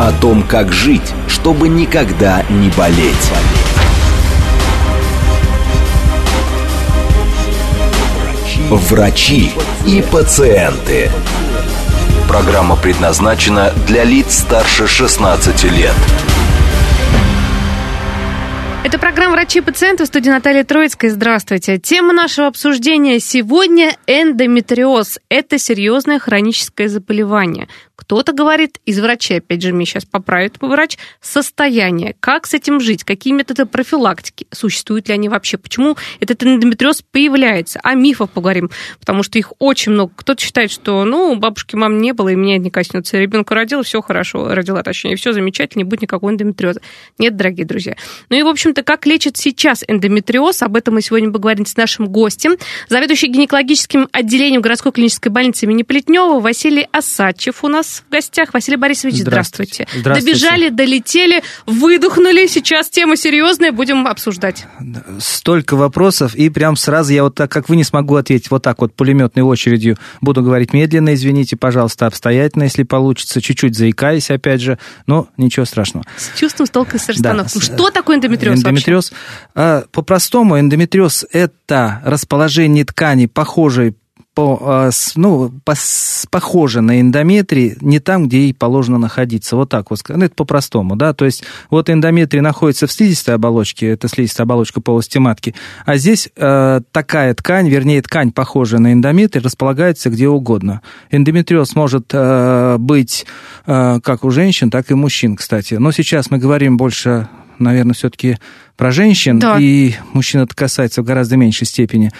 О том, как жить, чтобы никогда не болеть. Врачи и пациенты. Программа предназначена для лиц старше 16 лет. Это программа «Врачи и пациенты» в студии Наталья Троицкая. Здравствуйте. Тема нашего обсуждения сегодня – эндометриоз. Это серьезное хроническое заболевание. Кто-то говорит из врачей, опять же, мне сейчас поправит врач, состояние. Как с этим жить? Какие методы профилактики? Существуют ли они вообще? Почему этот эндометриоз появляется? О мифах поговорим, потому что их очень много. Кто-то считает, что, ну, бабушки, мам не было, и меня это не коснется. Ребенка родила, все хорошо, родила, точнее, все замечательно, не будет никакого эндометриоза. Нет, дорогие друзья. Ну и, в общем-то, как лечат сейчас эндометриоз? Об этом мы сегодня поговорим с нашим гостем. Заведующий гинекологическим отделением городской клинической больницы имени Плетнева Василий Осадчев у нас в гостях. Василий Борисович, здравствуйте. здравствуйте. Добежали, долетели, выдохнули. Сейчас тема серьезная, будем обсуждать. Столько вопросов, и прям сразу я вот так, как вы не смогу ответить, вот так вот пулеметной очередью буду говорить медленно, извините, пожалуйста, обстоятельно, если получится, чуть-чуть заикаясь, опять же, но ничего страшного. С чувством, с толкой, с расстановкой. Да. Что такое эндометриоз Эндометриоз, а, по-простому, эндометриоз – это расположение ткани, похожей по, а, ну, по, похоже на эндометрий, не там, где ей положено находиться. Вот так вот. Ну, это по-простому, да. То есть вот эндометрий находится в слизистой оболочке, это слизистая оболочка полости матки, а здесь э, такая ткань, вернее, ткань, похожая на эндометрий, располагается где угодно. Эндометриоз может э, быть э, как у женщин, так и у мужчин, кстати. Но сейчас мы говорим больше наверное, все-таки про женщин, да. и мужчин это касается в гораздо меньшей степени.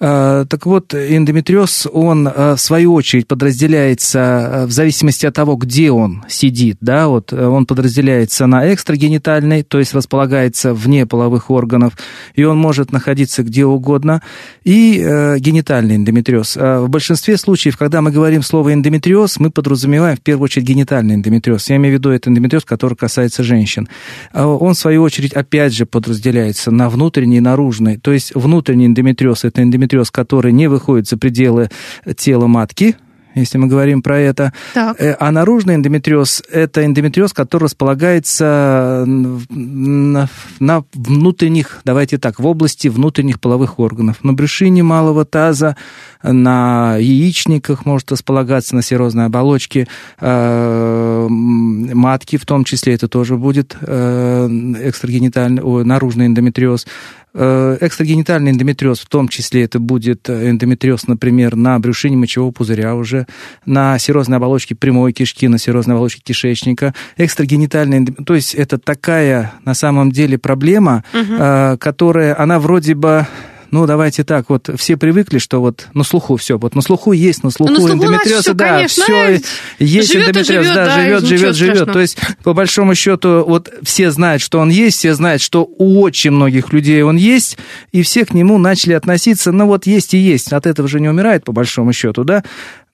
Э, так вот, эндометриоз, он э, в свою очередь подразделяется э, в зависимости от того, где он сидит, да, вот он подразделяется на экстрагенитальный, то есть располагается вне половых органов, и он может находиться где угодно, и генитальный эндометриоз. В большинстве случаев, когда мы говорим слово эндометриоз, мы подразумеваем в первую очередь генитальный эндометриоз. Я имею в виду это эндометриоз, который касается женщин. Он, в свою очередь, опять же подразделяется на внутренний и наружный. То есть внутренний эндометриоз – это эндометриоз эндометриоз, который не выходит за пределы тела матки, если мы говорим про это. Так. Э, а наружный эндометриоз – это эндометриоз, который располагается на, на внутренних, давайте так, в области внутренних половых органов. На брюшине малого таза, на яичниках может располагаться, на серозной оболочке э, матки в том числе, это тоже будет э, экстрагенитальный, о, наружный эндометриоз. Э, экстрагенитальный эндометриоз, в том числе это будет эндометриоз, например, на брюшине мочевого пузыря уже, на серозной оболочке прямой кишки, на серозной оболочке кишечника. Экстрагенитальный эндометриоз, то есть это такая на самом деле проблема, угу. которая, она вроде бы ну, давайте так, вот все привыкли, что вот на слуху все, вот на слуху есть, на слуху, ну, на слуху эндометриоз, все, да, конечно, все есть живет эндометриоз, живет, да, да, живет, живет, живет. Страшного. То есть, по большому счету, вот все знают, что он есть, все знают, что у очень многих людей он есть, и все к нему начали относиться, ну вот есть и есть, от этого же не умирает, по большому счету, да.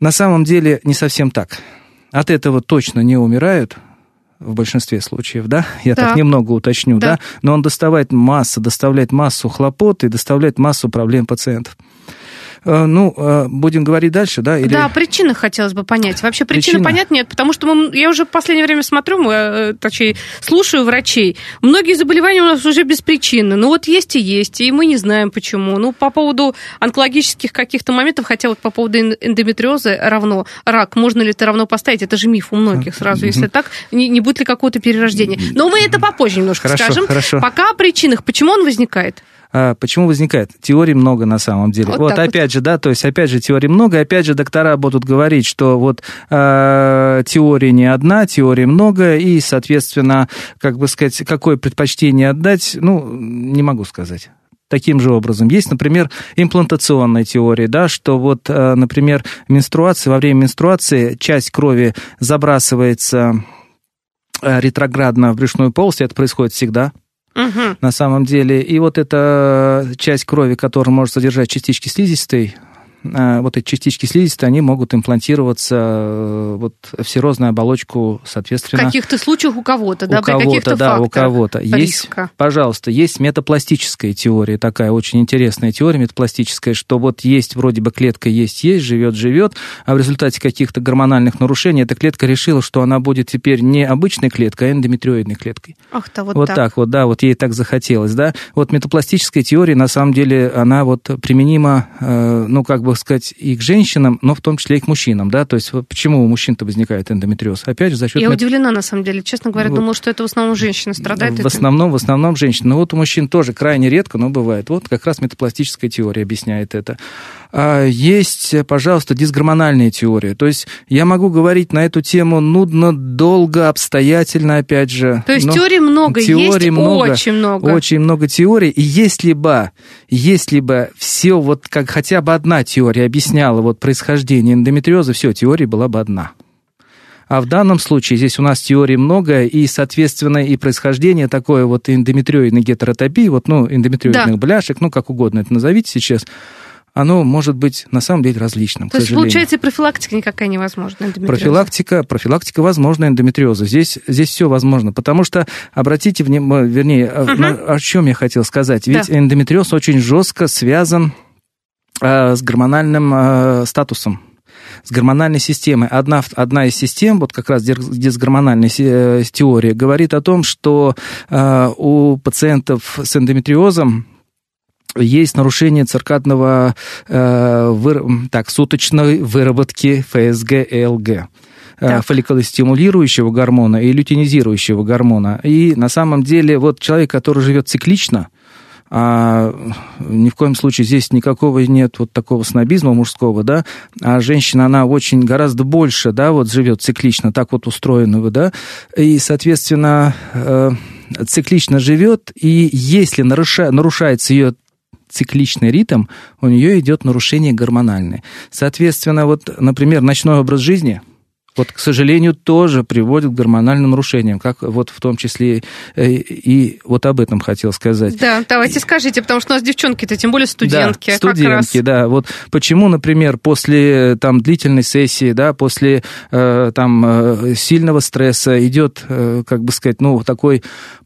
На самом деле не совсем так. От этого точно не умирают, в большинстве случаев, да, я так, так немного уточню, да. да, но он доставляет массу, доставляет массу хлопот и доставляет массу проблем пациентов. Э, ну, э, будем говорить дальше, да? Или... Да, причины хотелось бы понять. Вообще причины Причина? понять нет, потому что мы, я уже в последнее время смотрю, мы, э, точнее, слушаю врачей. Многие заболевания у нас уже без причины. Ну вот есть и есть, и мы не знаем почему. Ну, по поводу онкологических каких-то моментов, хотя вот по поводу эндометриоза равно рак, можно ли это равно поставить? Это же миф у многих сразу. Если так, не, не будет ли какого-то перерождения? Но мы это попозже немножко хорошо, скажем. Хорошо. Пока о причинах. Почему он возникает? А, почему возникает? Теорий много на самом деле. Вот, вот опять вот. же, да, то есть опять же теорий много, и опять же доктора будут говорить, что вот э, теория не одна, теорий много, и, соответственно, как бы сказать, какое предпочтение отдать, ну, не могу сказать таким же образом. Есть, например, имплантационная теория, да, что вот, э, например, менструация, во время менструации часть крови забрасывается ретроградно в брюшную полость, это происходит всегда, На самом деле. И вот эта часть крови, которая может содержать частички слизистой, вот эти частички слизистой, они могут имплантироваться э, вот, в серозную оболочку, В соответственно. каких-то случаях у кого-то, да, у при кого-то, каких-то да, у кого-то. Есть, пожалуйста, есть метапластическая теория, такая очень интересная теория метапластическая, что вот есть вроде бы клетка есть, есть, живет, живет, а в результате каких-то гормональных нарушений эта клетка решила, что она будет теперь не обычной клеткой, а эндометриоидной клеткой. Ах-то вот, Вот, так. так. вот, да, вот ей так захотелось, да. Вот метапластическая теория, на самом деле, она вот применима, э, ну, как бы сказать, и к женщинам, но в том числе и к мужчинам, да. То есть почему у мужчин-то возникает эндометриоз? Опять же, за счет Я мет- удивлена, на самом деле. Честно говоря, Вот. думала, что это в основном женщины страдают. в этим. основном, в основном женщины. Но вот у мужчин тоже крайне редко, но бывает. Вот как раз метапластическая теория объясняет это. А Есть, пожалуйста, дисгормональные теории. То есть я могу говорить на эту тему нудно, долго, обстоятельно, опять же. То есть но теорий много, теорий есть много, очень много. Очень много теорий. И если бы, если бы все, вот как хотя бы одна теория объясняла вот происхождение эндометриоза, все, теория была бы одна. А в данном случае здесь у нас теорий много, и, соответственно, и происхождение такое вот эндометриоидной гетеротопии, вот, ну, эндометриоидных Да. бляшек, ну, как угодно это назовите сейчас, оно может быть на самом деле различным, То есть, сожалению. получается, профилактика никакая невозможна. эндометриоза. Профилактика, профилактика возможна эндометриоза. Здесь, здесь все возможно. Потому что, обратите внимание, вернее, а, Мгм. на- о чем я хотел сказать. Ведь Да. эндометриоз очень жестко связан а, с гормональным а, статусом с гормональной системой. Одна, одна из систем, вот как раз дис- дисгормональная э, теория, говорит о том, что а, у пациентов с эндометриозом есть нарушение циркадного э, выр- так, суточной выработки ФСГ и ЛГ э, Так. фолликулостимулирующего гормона и лютинизирующего гормона. И на самом деле вот человек, который живет циклично, а ни в коем случае здесь никакого нет вот такого снобизма мужского, да, а женщина, она очень гораздо больше, да, вот живет циклично, так вот устроенного, да, и, соответственно, э, циклично живет, и если наруша- нарушается ее цикличный ритм, у нее идет нарушение гормональное. Соответственно, вот, например, ночной образ жизни, вот, к сожалению, тоже приводит к гормональным нарушениям, как вот в том числе э, и вот об этом хотел сказать. Да, давайте скажите, потому что у нас девчонки-то, тем более студентки. Да, студентки, да. Вот почему, например, после там длительной сессии, да, после э, там э, сильного стресса идет, как бы сказать, ну такой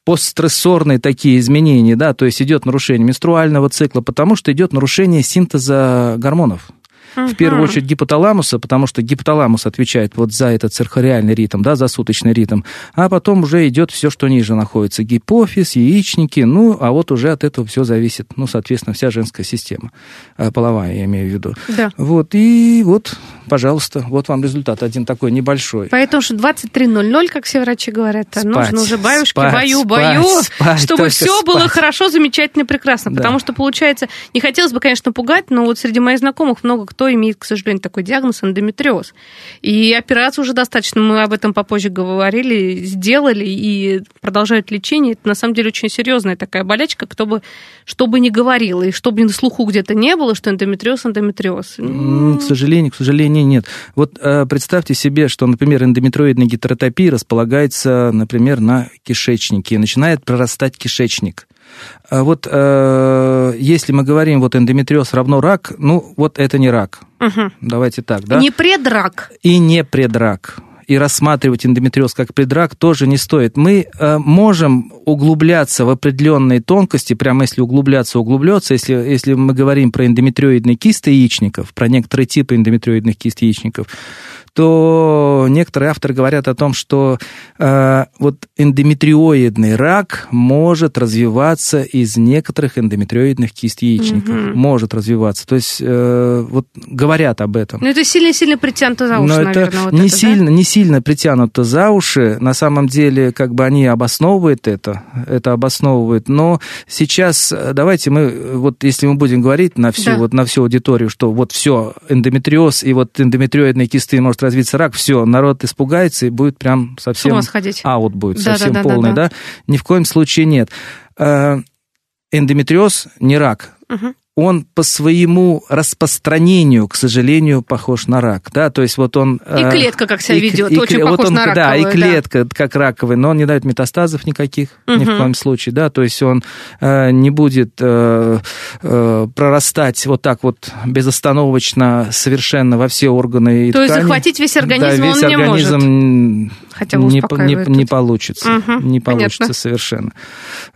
постстрессорные такие изменения, да, то есть идет нарушение менструального цикла, потому что идет нарушение синтеза гормонов. В первую очередь гипоталамуса, потому что гипоталамус отвечает вот за этот цирхориальный ритм, да, за суточный ритм, а потом уже идет все, что ниже находится, гипофиз, яичники, ну, а вот уже от этого все зависит, ну, соответственно, вся женская система, э, половая, я имею в виду. Да. Вот, и вот, пожалуйста, вот вам результат, один такой небольшой. Поэтому что 23.00, как все врачи говорят, а Спать, нужно уже баюшки, спать, баю, баю, спать, чтобы все было спать. хорошо, замечательно, прекрасно. Да. Потому что, получается, не хотелось бы, конечно, пугать, но вот среди моих знакомых много кто имеет, к сожалению, такой диагноз эндометриоз. И операцию уже достаточно, мы об этом попозже говорили, сделали и продолжают лечение. Это на самом деле очень серьезная такая болячка, кто бы, что бы ни говорил, и чтобы на слуху где-то не было, что эндометриоз, эндометриоз. К сожалению, к сожалению, нет. Вот э, представьте себе, что, например, эндометриоидная гетеротопия располагается, например, на кишечнике, и начинает прорастать кишечник. А вот э, если мы говорим, вот эндометриоз равно рак, ну, вот это не рак. Мгм. Давайте так, да? Не предрак. и не предрак. И рассматривать эндометриоз как предрак тоже не стоит. Мы э, можем углубляться в определенные тонкости, прямо если углубляться, углубляться, если, если мы говорим про эндометриоидные кисты яичников, про некоторые типы эндометриоидных кист яичников, то некоторые авторы говорят о том, что э, вот эндометриоидный рак может развиваться из некоторых эндометриоидных кист яичников. Мгм. Может развиваться. То есть э, вот говорят об этом. Ну, это сильно-сильно притянуто за уши, Но наверное. это вот не, это, да? сильно, не сильно притянуто за уши. На самом деле, как бы они обосновывают это, это обосновывают. Но сейчас э, давайте мы, э, вот если мы будем говорить на всю, Да. вот, на всю аудиторию, что вот все, эндометриоз и вот эндометриоидные кисты может развиться рак, все, народ испугается и будет прям С совсем сходить. аут будет, Да, совсем да, да, полный, да, да, Ни в коем случае нет. Э, Эндометриоз не рак. Мгм. Он по своему распространению, к сожалению, похож на рак, да, то есть вот он... И э, клетка, как себя и, ведет, и, очень вот похож он, на раковую. Да, и клетка да. как раковый, но он не дает метастазов никаких угу. ни в коем случае, да, то есть он э, не будет э, э, прорастать вот так вот безостановочно совершенно во все органы и То ткани. есть захватить весь организм да, весь он не организм может? Хотя бы не, не, не получится, угу, не получится понятно. совершенно.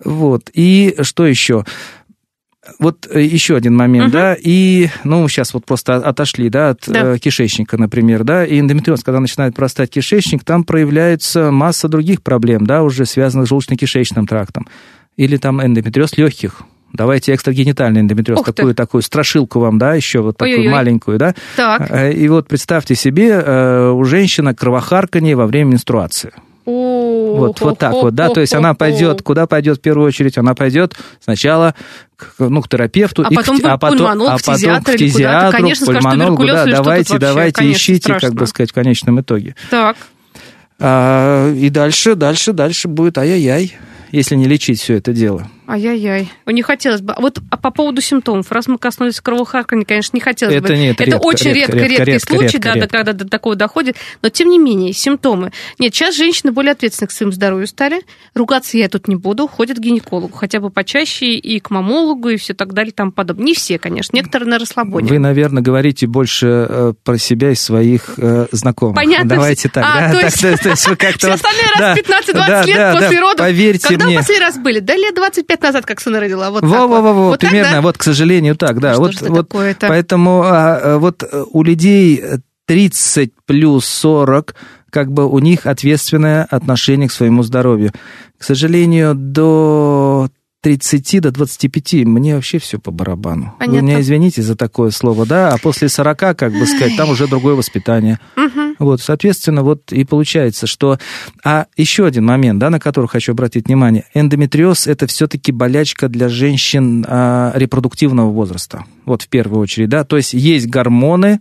Вот, и что еще? Вот э, еще один момент, Мгм. да, и, ну, сейчас вот просто отошли, да, от Да. э, кишечника, например, да, и эндометриоз, когда начинает простать кишечник, там проявляется масса других проблем, да, уже связанных с желудочно-кишечным трактом, или там эндометриоз легких. Давайте экстрагенитальный эндометриоз, Ух ты. такую такую страшилку вам, да, еще вот такую Ой-ой-ой. маленькую, да. Так. Э, И вот представьте себе, у женщины кровохарканье во время менструации. Вот, вот так вот, да, то есть она пойдет, куда пойдет в первую очередь? Она пойдет сначала к, ну, к терапевту, А и к потом те- в а потом, а потом к или куда-то. фтизиатру, Конечно, скажут, пульмонологу, да, давайте, давайте ищите, как страшно. бы сказать, в конечном итоге. Так. А, и дальше, дальше, дальше будет ай-яй-яй, если не лечить все это дело. Ай-яй-яй. Не хотелось бы. Вот а по поводу симптомов. Раз мы коснулись кровохаркания, конечно, не хотелось Это бы. нет, это редко, очень редко, редко, редко, редкий редко, случай, редко, да, редко. да, когда до такого доходит. Но тем не менее, симптомы. Нет, сейчас женщины более ответственны к своему здоровью стали. Ругаться я тут не буду. Ходят к гинекологу. Хотя бы почаще и к мамологу, и все так далее, и тому подобное. Не все, конечно. Некоторые на расслабоне. Вы, наверное, говорите больше э, про себя и своих э, знакомых. Понятно. Давайте так, А, да, то так, есть- то есть- то есть вы как-то... Все остальные раз да, 15-20 да, лет да, после да, родов. Поверьте Когда вы последний раз были? Да лет 25 назад, как сына родила. Вот так Во, во, вот. во, во, Вот так, примерно, да? вот, к сожалению, так, да. Что вот, вот, такое-то? Поэтому а, а, вот э, у людей 30 плюс 40, как бы у них ответственное отношение к своему здоровью. К сожалению, до 30 до 25 мне вообще все по барабану. Вы Понятно. меня извините за такое слово, да, а после 40, как бы сказать, там уже другое воспитание. Мгм. Вот, соответственно, вот и получается, что... А еще один момент, да, на который хочу обратить внимание. Эндометриоз – это все-таки болячка для женщин а, репродуктивного возраста. Вот в первую очередь, да. То есть есть гормоны,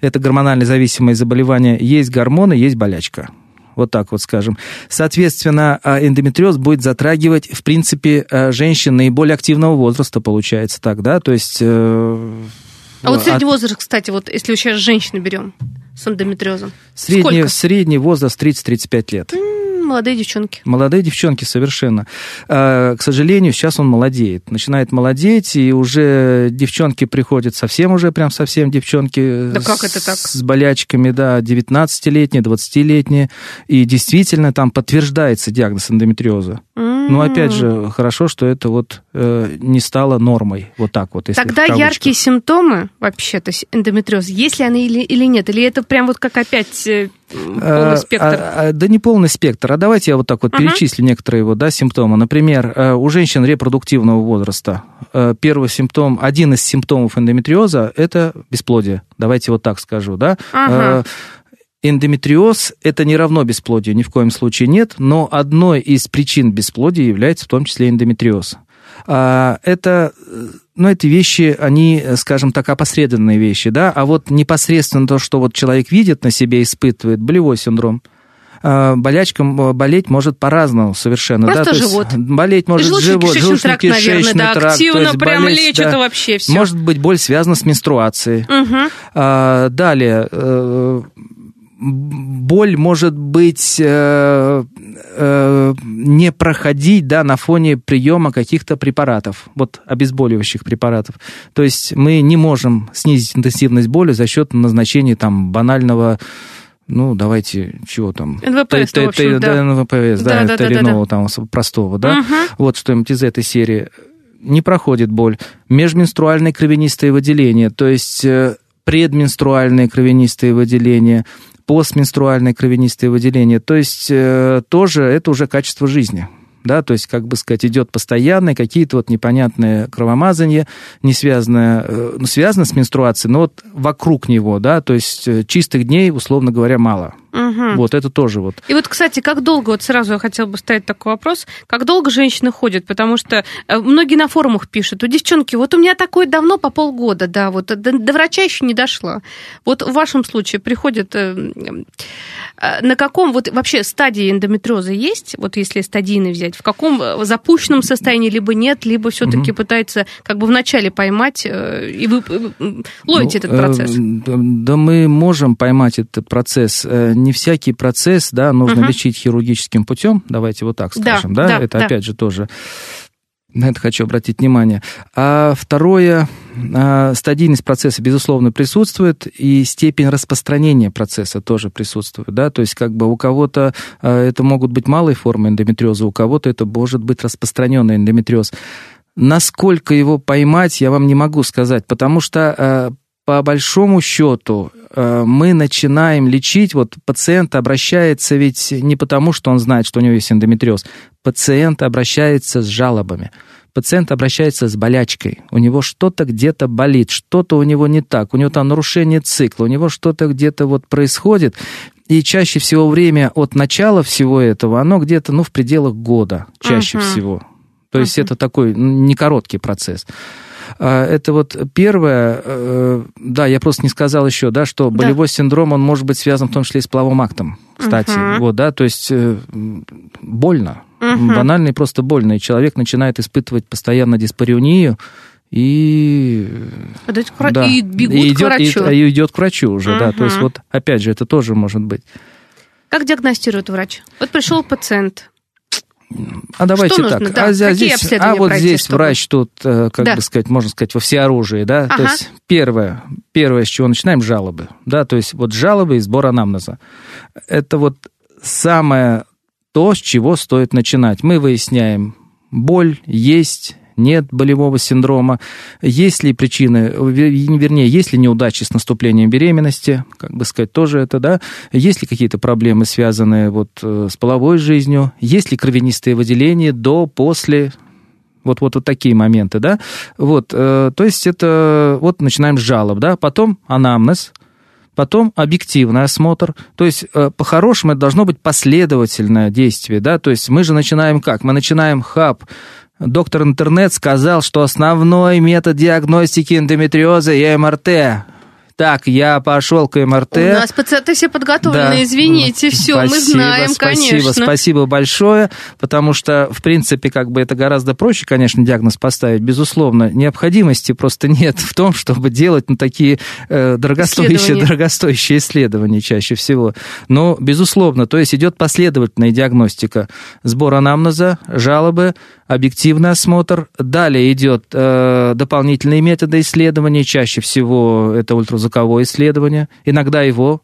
это гормонально зависимые заболевания, есть гормоны, есть болячка. Вот так вот скажем. Соответственно, а, эндометриоз будет затрагивать, в принципе, а, женщин наиболее активного возраста, получается так, да, то есть... э, А вот от- средний возраст, кстати, вот если сейчас женщины берем с эндометриозом. Средний, Сколько? средний возраст 30-35 лет. М, Молодые девчонки. Молодые девчонки совершенно. А, К сожалению, сейчас он молодеет. Начинает молодеть, и уже девчонки приходят совсем уже, прям совсем девчонки Да как с, это так? с болячками, да, 19-летние, 20-летние. И действительно там подтверждается диагноз эндометриоза. Но опять же, хорошо, что это вот э, не стало нормой. Вот так вот. Если Тогда яркие симптомы вообще, то есть эндометриоз, есть ли они или, или нет? Или это прям вот как опять э, А, полный спектр? а, а, да не полный спектр. А давайте я вот так вот Ага. перечислю некоторые вот, да, симптомы. Например, э, у женщин репродуктивного возраста э, первый симптом, один из симптомов эндометриоза – это бесплодие. Давайте вот так скажу, да. Ага. Э, Эндометриоз – это не равно бесплодию, ни в коем случае нет, но одной из причин бесплодия является в том числе эндометриоз. А, Это, э, ну, эти вещи, они, э, скажем так, опосредованные вещи, да, а вот непосредственно то, что вот человек видит на себе, испытывает, болевой синдром, а, болячка м, болеть может по-разному совершенно. Просто да, то есть живот. Болеть может Желудочно-кишечный живот, тракт, наверное, да, тракт, то активно есть прям болеть, лечит да. вообще все. Может быть, боль связана с менструацией. Мгм. А, Далее, э, боль может быть э, э, не проходить да, на фоне приема каких-то препаратов, вот обезболивающих препаратов. То есть мы не можем снизить интенсивность боли за счет назначения там банального ну, давайте, чего там? НВПС, Т- т- да. НВПС, да, Да, да, да, да, Теленола там простого, да? Мгм. Вот что-нибудь из этой серии. Не проходит боль. Межменструальное кровянистое выделение, то есть э, предменструальное кровянистое выделение, постменструальное кровянистое выделение. То есть э, тоже это уже качество жизни. Да, то есть, как бы сказать, идет постоянные какие-то вот непонятные кровомазания, не связанные, э, ну, связано с менструацией, но вот вокруг него, да, то есть э, чистых дней, условно говоря, мало. Мгм. Вот это тоже вот. И вот, кстати, как долго, вот сразу я хотела бы ставить такой вопрос, как долго женщины ходят? Потому что э, многие на форумах пишут, у девчонки, вот у меня такое давно, по полгода, да, вот до, до врача еще не дошла. Вот в вашем случае приходят, э, э, на каком, вот вообще стадии эндометриоза есть, вот если стадийный взять, в каком э, запущенном состоянии, либо нет, либо все-таки пытается как бы вначале поймать, э, и вы э, ловите Ну, этот процесс? э, да мы можем поймать этот процесс. Не всякий процесс, да, нужно Мгм. лечить хирургическим путем, давайте вот так Да, скажем, да, да, это да. опять же тоже на это хочу обратить внимание. А второе, а, стадийность процесса, безусловно, присутствует, и степень распространения процесса тоже присутствует, да, то есть как бы у кого-то а, это могут быть малые формы эндометриоза, у кого-то это может быть распространенный эндометриоз. Насколько его поймать, я вам не могу сказать, потому что э, по большому счету э, мы начинаем лечить, вот пациент обращается ведь не потому, что он знает, что у него есть эндометриоз, пациент обращается с жалобами. Пациент обращается с болячкой, у него что-то где-то болит, что-то у него не так, у него там нарушение цикла, у него что-то где-то вот происходит, и чаще всего время от начала всего этого, оно где-то, ну, в пределах года, чаще Мгм. всего. То есть это такой м, не короткий процесс. А, Это вот первое, э, да, я просто не сказал еще, да, что Да. болевой синдром, он может быть связан в том числе и с половым актом, кстати, Мгм. вот, да, то есть э, больно, Мгм. банально и просто больно, и человек начинает испытывать постоянно диспарионию, и... К вра- да, И бегут и к идет, врачу. И, и идет к врачу уже, да, то есть вот, опять же, это тоже может быть. Как диагностирует врач? Вот пришел пациент. А давайте нужно, так. да, а, здесь, а вот пройти, здесь чтобы- врач тут, э, как Да. бы сказать, можно сказать, во всеоружии, да. То Ага. есть первое, первое, с чего начинаем, жалобы, да, то есть вот жалобы и сбор анамнеза. Это вот самое то, с чего стоит начинать. Мы выясняем, боль есть, нет болевого синдрома, есть ли причины, вер- вернее, есть ли неудачи с наступлением беременности, как бы сказать, тоже это, да, есть ли какие-то проблемы, связанные вот э, с половой жизнью, есть ли кровянистые выделения до, после, вот, вот, вот такие моменты, да, вот, э, то есть это, вот начинаем с жалоб, да, потом анамнез, потом объективный осмотр. То есть, э, по-хорошему, это должно быть последовательное действие, да, то есть мы же начинаем как? Мы начинаем хаб. Доктор интернет сказал, что основной метод диагностики эндометриоза и МРТ. Так, я пошел к МРТ. У нас пациенты все подготовлены, Да. извините, все, мы Спасибо, знаем, спасибо, конечно. Спасибо большое, потому что, в принципе, как бы это гораздо проще, конечно, диагноз поставить, безусловно. Необходимости просто нет в том, чтобы делать ну, такие э, дорогостоящие, Исследования. дорогостоящие исследования чаще всего. Но, безусловно, то есть идет последовательная диагностика. Сбор анамнеза, жалобы, объективный осмотр. Далее идет э, дополнительные методы исследования, чаще всего это ультразвуковое исследование. Иногда его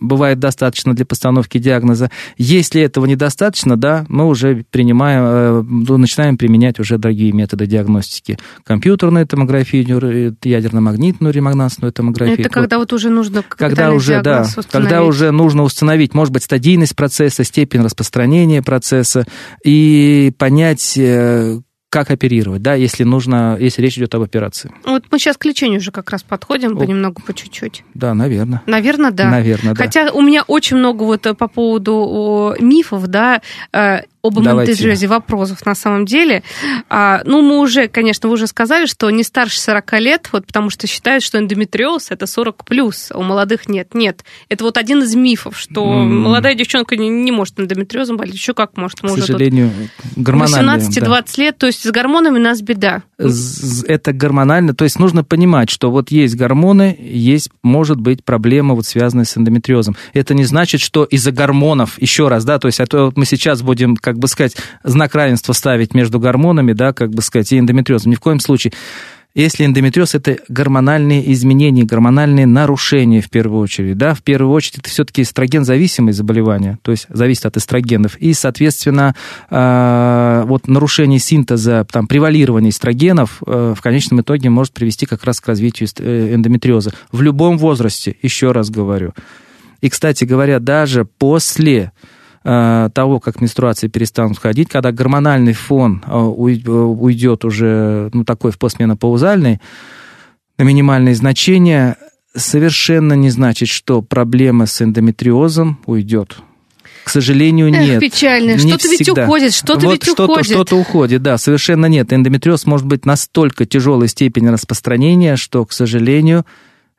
бывает достаточно для постановки диагноза. Если этого недостаточно, да, мы уже принимаем, э, ну, начинаем применять уже другие методы диагностики. Компьютерную томографию, нюро- ядерно-магнитную ремагнитную томографию. Это когда вот уже нужно когда уже, да, диагноз когда установить. уже нужно установить, может быть, стадийность процесса, степень распространения процесса и понять, э, как оперировать, да, если нужно, если речь идет об операции. Вот мы сейчас к лечению уже как раз подходим О. понемногу, по чуть-чуть. Да, наверное. Наверное, да. Наверное, да. Хотя у меня очень много вот э, по поводу мифов, да, э, об эндометриозе вопросов на самом деле. А, ну, мы уже, конечно, вы уже сказали, что не старше 40 лет, вот потому что считают, что эндометриоз это 40 плюс, а у молодых нет. Нет. Это вот один из мифов, что М. молодая девчонка не, не может эндометриозом болеть. Еще как может? Мы К уже сожалению, гормональные. да. 18-20 лет, то есть с гормонами у нас беда. Это гормонально, то есть нужно понимать, что вот есть гормоны, есть, может быть, проблема вот связанная с эндометриозом. Это не значит, что из-за гормонов, еще раз, да, то есть а то мы сейчас будем, как бы сказать, знак равенства ставить между гормонами, да, как бы сказать, и эндометриозом. Ни в коем случае. Если эндометриоз – это гормональные изменения, гормональные нарушения в первую очередь. Да? В первую очередь это все-таки эстроген-зависимые заболевания, то есть зависит от эстрогенов. И, соответственно, э, вот нарушение синтеза, там, превалирование эстрогенов э, в конечном итоге может привести как раз к развитию э, эндометриоза. В любом возрасте, еще раз говорю. И, кстати говоря, даже после того, как менструации перестанут ходить, когда гормональный фон э, э, уйдет уже, ну, такой в постменопаузальный, на минимальные значения, совершенно не значит, что проблема с эндометриозом уйдет. К сожалению, Эх, нет. печально. Что-то ведь уходит, что-то вот ведь что-то, уходит. Что-то уходит, да, совершенно нет. Эндометриоз может быть настолько тяжелой степени распространения, что, к сожалению,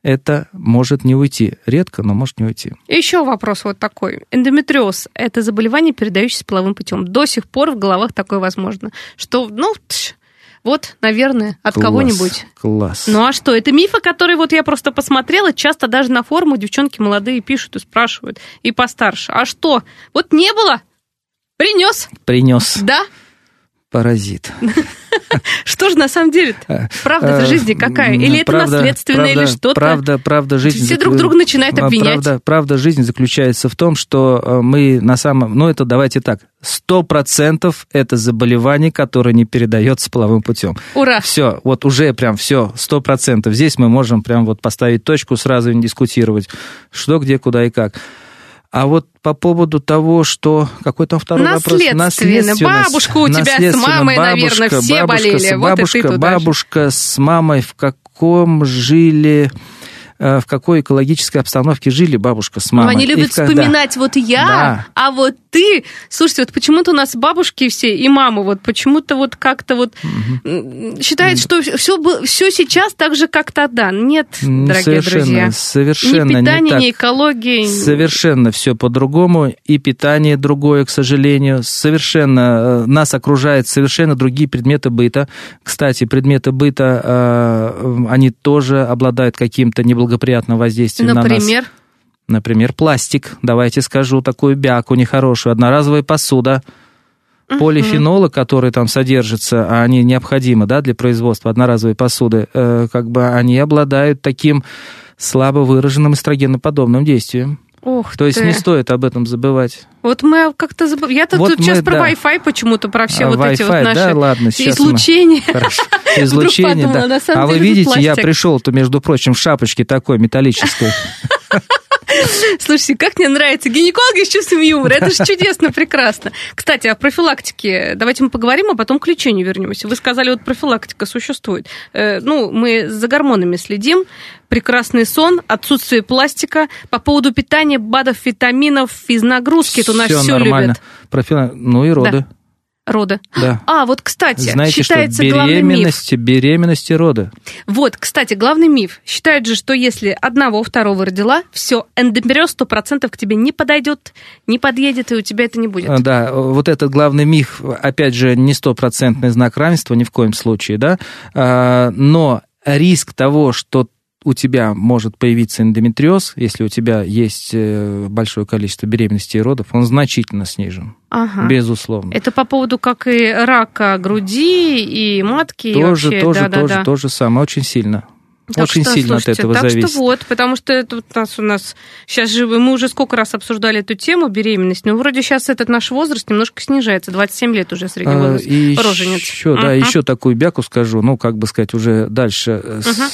это может не уйти. Редко, но может не уйти. Еще вопрос вот такой. Эндометриоз – это заболевание, передающееся половым путем. До сих пор в головах такое возможно. Что, ну, тш, вот, наверное, от Класс, кого-нибудь. Класс. Ну а что, это мифы, которые вот я просто посмотрела, часто даже на форуму девчонки молодые пишут и спрашивают, и постарше. А что? Вот не было, принес, Принес да? Паразит. Что же на самом деле Правда Э, это жизни какая? Или это правда- наследственно, или что-то? Правда, правда, жизнь... Все друг друга начинают обвинять. Правда, жизни заключается в том, что э, мы на самом... Ну, это давайте так. Сто процентов это заболевание, которое не передается половым путем. Ура! Все, вот уже прям все, сто процентов. Здесь мы можем прям вот поставить точку, сразу не дискутировать, что, где, куда и как. А вот по поводу того, что... Какой там второй вопрос? Наследственно. Бабушка у тебя с мамой, наверное, Бабушка, все бабушка, болели. с- Вот Бабушка, же. бабушка с мамой в каком жили... э, В какой экологической обстановке жили бабушка с мамой? Они И любят в- да. вспоминать, вот я, Да. а вот ты. Слушайте, вот почему-то у нас бабушки все и мамы, вот почему-то вот как-то вот м, считают, что все, все сейчас так же, как тогда. Нет, дорогие совершенно, друзья. Совершенно ни питание, не так. ни экология. Совершенно все по-другому, и питание другое, к сожалению. Совершенно э, нас окружает совершенно другие предметы быта. Кстати, предметы быта, э, они тоже обладают каким-то неблагоприятным воздействием на нас. Например, Например, пластик. Давайте скажу такую бяку нехорошую. Одноразовая посуда. Полифенолы, которые там содержатся, а они необходимы да, для производства одноразовой посуды, э, как бы они обладают таким слабо выраженным эстрогеноподобным действием. Ух То есть ты. не стоит об этом забывать. Вот мы как-то забыли. Я тут Вот тут сейчас мы, про да. Wi-Fi почему-то, про все А, вот эти вот наши да, ладно, сейчас мы-. Хорошо. Вдруг Излучение, подумала, да. А вы видите, я пришел-то, между прочим, в шапочке такой металлической. Слушайте, как мне нравится гинекологи с чувством юмора. Это же чудесно, прекрасно. Кстати, о профилактике. Давайте мы поговорим, а потом к лечению вернемся. Вы сказали, вот профилактика существует. Э, Ну, мы за гормонами следим. Прекрасный сон, отсутствие пластика. По поводу питания, БАДов, витаминов, физнагрузки. Это у нас Всё все нормально. любят. Профила- Ну и роды. Роды. Да. А, вот, кстати, Знаете, что считается главный миф. беременность, беременность и роды. Вот, кстати, главный миф. Считают же, что если одного, второго родила, все, эндометриоз 100% к тебе не подойдет, не подъедет, и у тебя это не будет. А, Да, вот этот главный миф, опять же, не стопроцентный знак равенства ни в коем случае, да, А, но риск того, что у тебя может появиться эндометриоз, если у тебя есть э, большое количество беременностей и родов, он значительно снижен, Ага. безусловно. Это по поводу как и рака груди, и матки, и тоже, вообще, тоже, да-да-да. тоже, то же самое, очень сильно. Так очень что, сильно слушайте, от этого так зависит. что вот, потому что это у нас, у нас сейчас же мы уже сколько раз обсуждали эту тему беременность, но вроде сейчас этот наш возраст немножко снижается, 27 лет уже средний А, возраст И рожениц. еще, да, еще такую бяку скажу, ну, как бы сказать, уже дальше. Ага.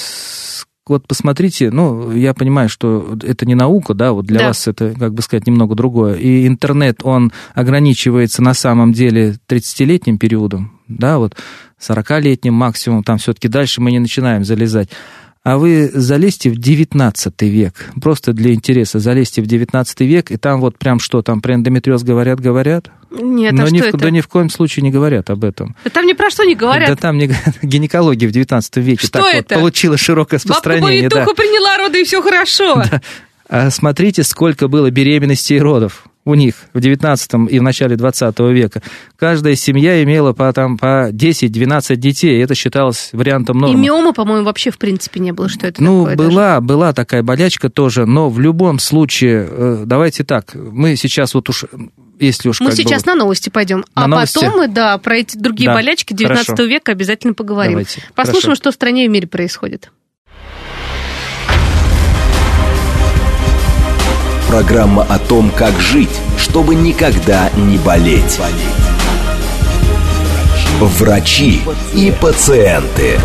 Вот посмотрите, ну, я понимаю, что это не наука, да, вот для Да. вас это, как бы сказать, немного другое. И интернет, он ограничивается на самом деле 30-летним периодом, да, вот 40-летним максимум, там все-таки дальше мы не начинаем залезать. А вы залезьте в 19 век, просто для интереса, залезьте в 19 век, и там вот прям что, там про эндометриоз говорят, говорят? Нет, Но а ни, что в, это? да ни в коем случае не говорят об этом. Да там ни про что не говорят. Да там не, гинекология в 19 веке Что так это? вот получила широкое Бабка распространение. Да. повитуху приняла роды, и все хорошо. А смотрите, сколько было беременностей и родов у них в 19 и в начале 20 века. Каждая семья имела по, там, по 10-12 детей. Это считалось вариантом И нормы. миомы, по-моему, вообще в принципе не было, что это Ну, такое даже. была, была такая болячка тоже, но в любом случае, э, давайте так, мы сейчас вот уж, если уж Мы бы сейчас вот- на новости пойдем, На а новости? потом мы, да, про эти другие Да, болячки 19 хорошо. века обязательно поговорим. Давайте, Послушаем, хорошо. что в стране и в мире происходит. Программа о том, как жить, чтобы никогда не болеть. Врачи и пациенты.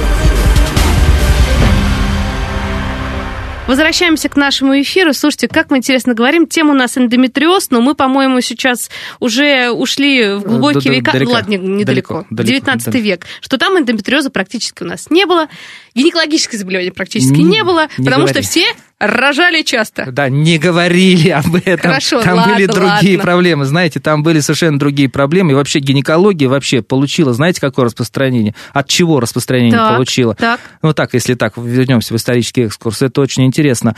Возвращаемся к нашему эфиру. Слушайте, как мы интересно говорим. Тема у нас эндометриоз, но мы, по-моему, сейчас уже ушли в глубокие Д- д- века. далеко. Ладно, недалеко. Далеко, далеко, 19 далеко. век. Что там эндометриоза практически у нас не было. гинекологических заболеваний практически Не- не было, не потому говори. что все рожали часто. Да, не говорили об этом. Хорошо, там ладно, были другие ладно. проблемы. Знаете, там были совершенно другие проблемы. И вообще гинекология вообще получила, знаете, какое распространение? От чего распространение Так, получила? так. Ну так, если так, вернемся в исторический экскурс, это очень интересно.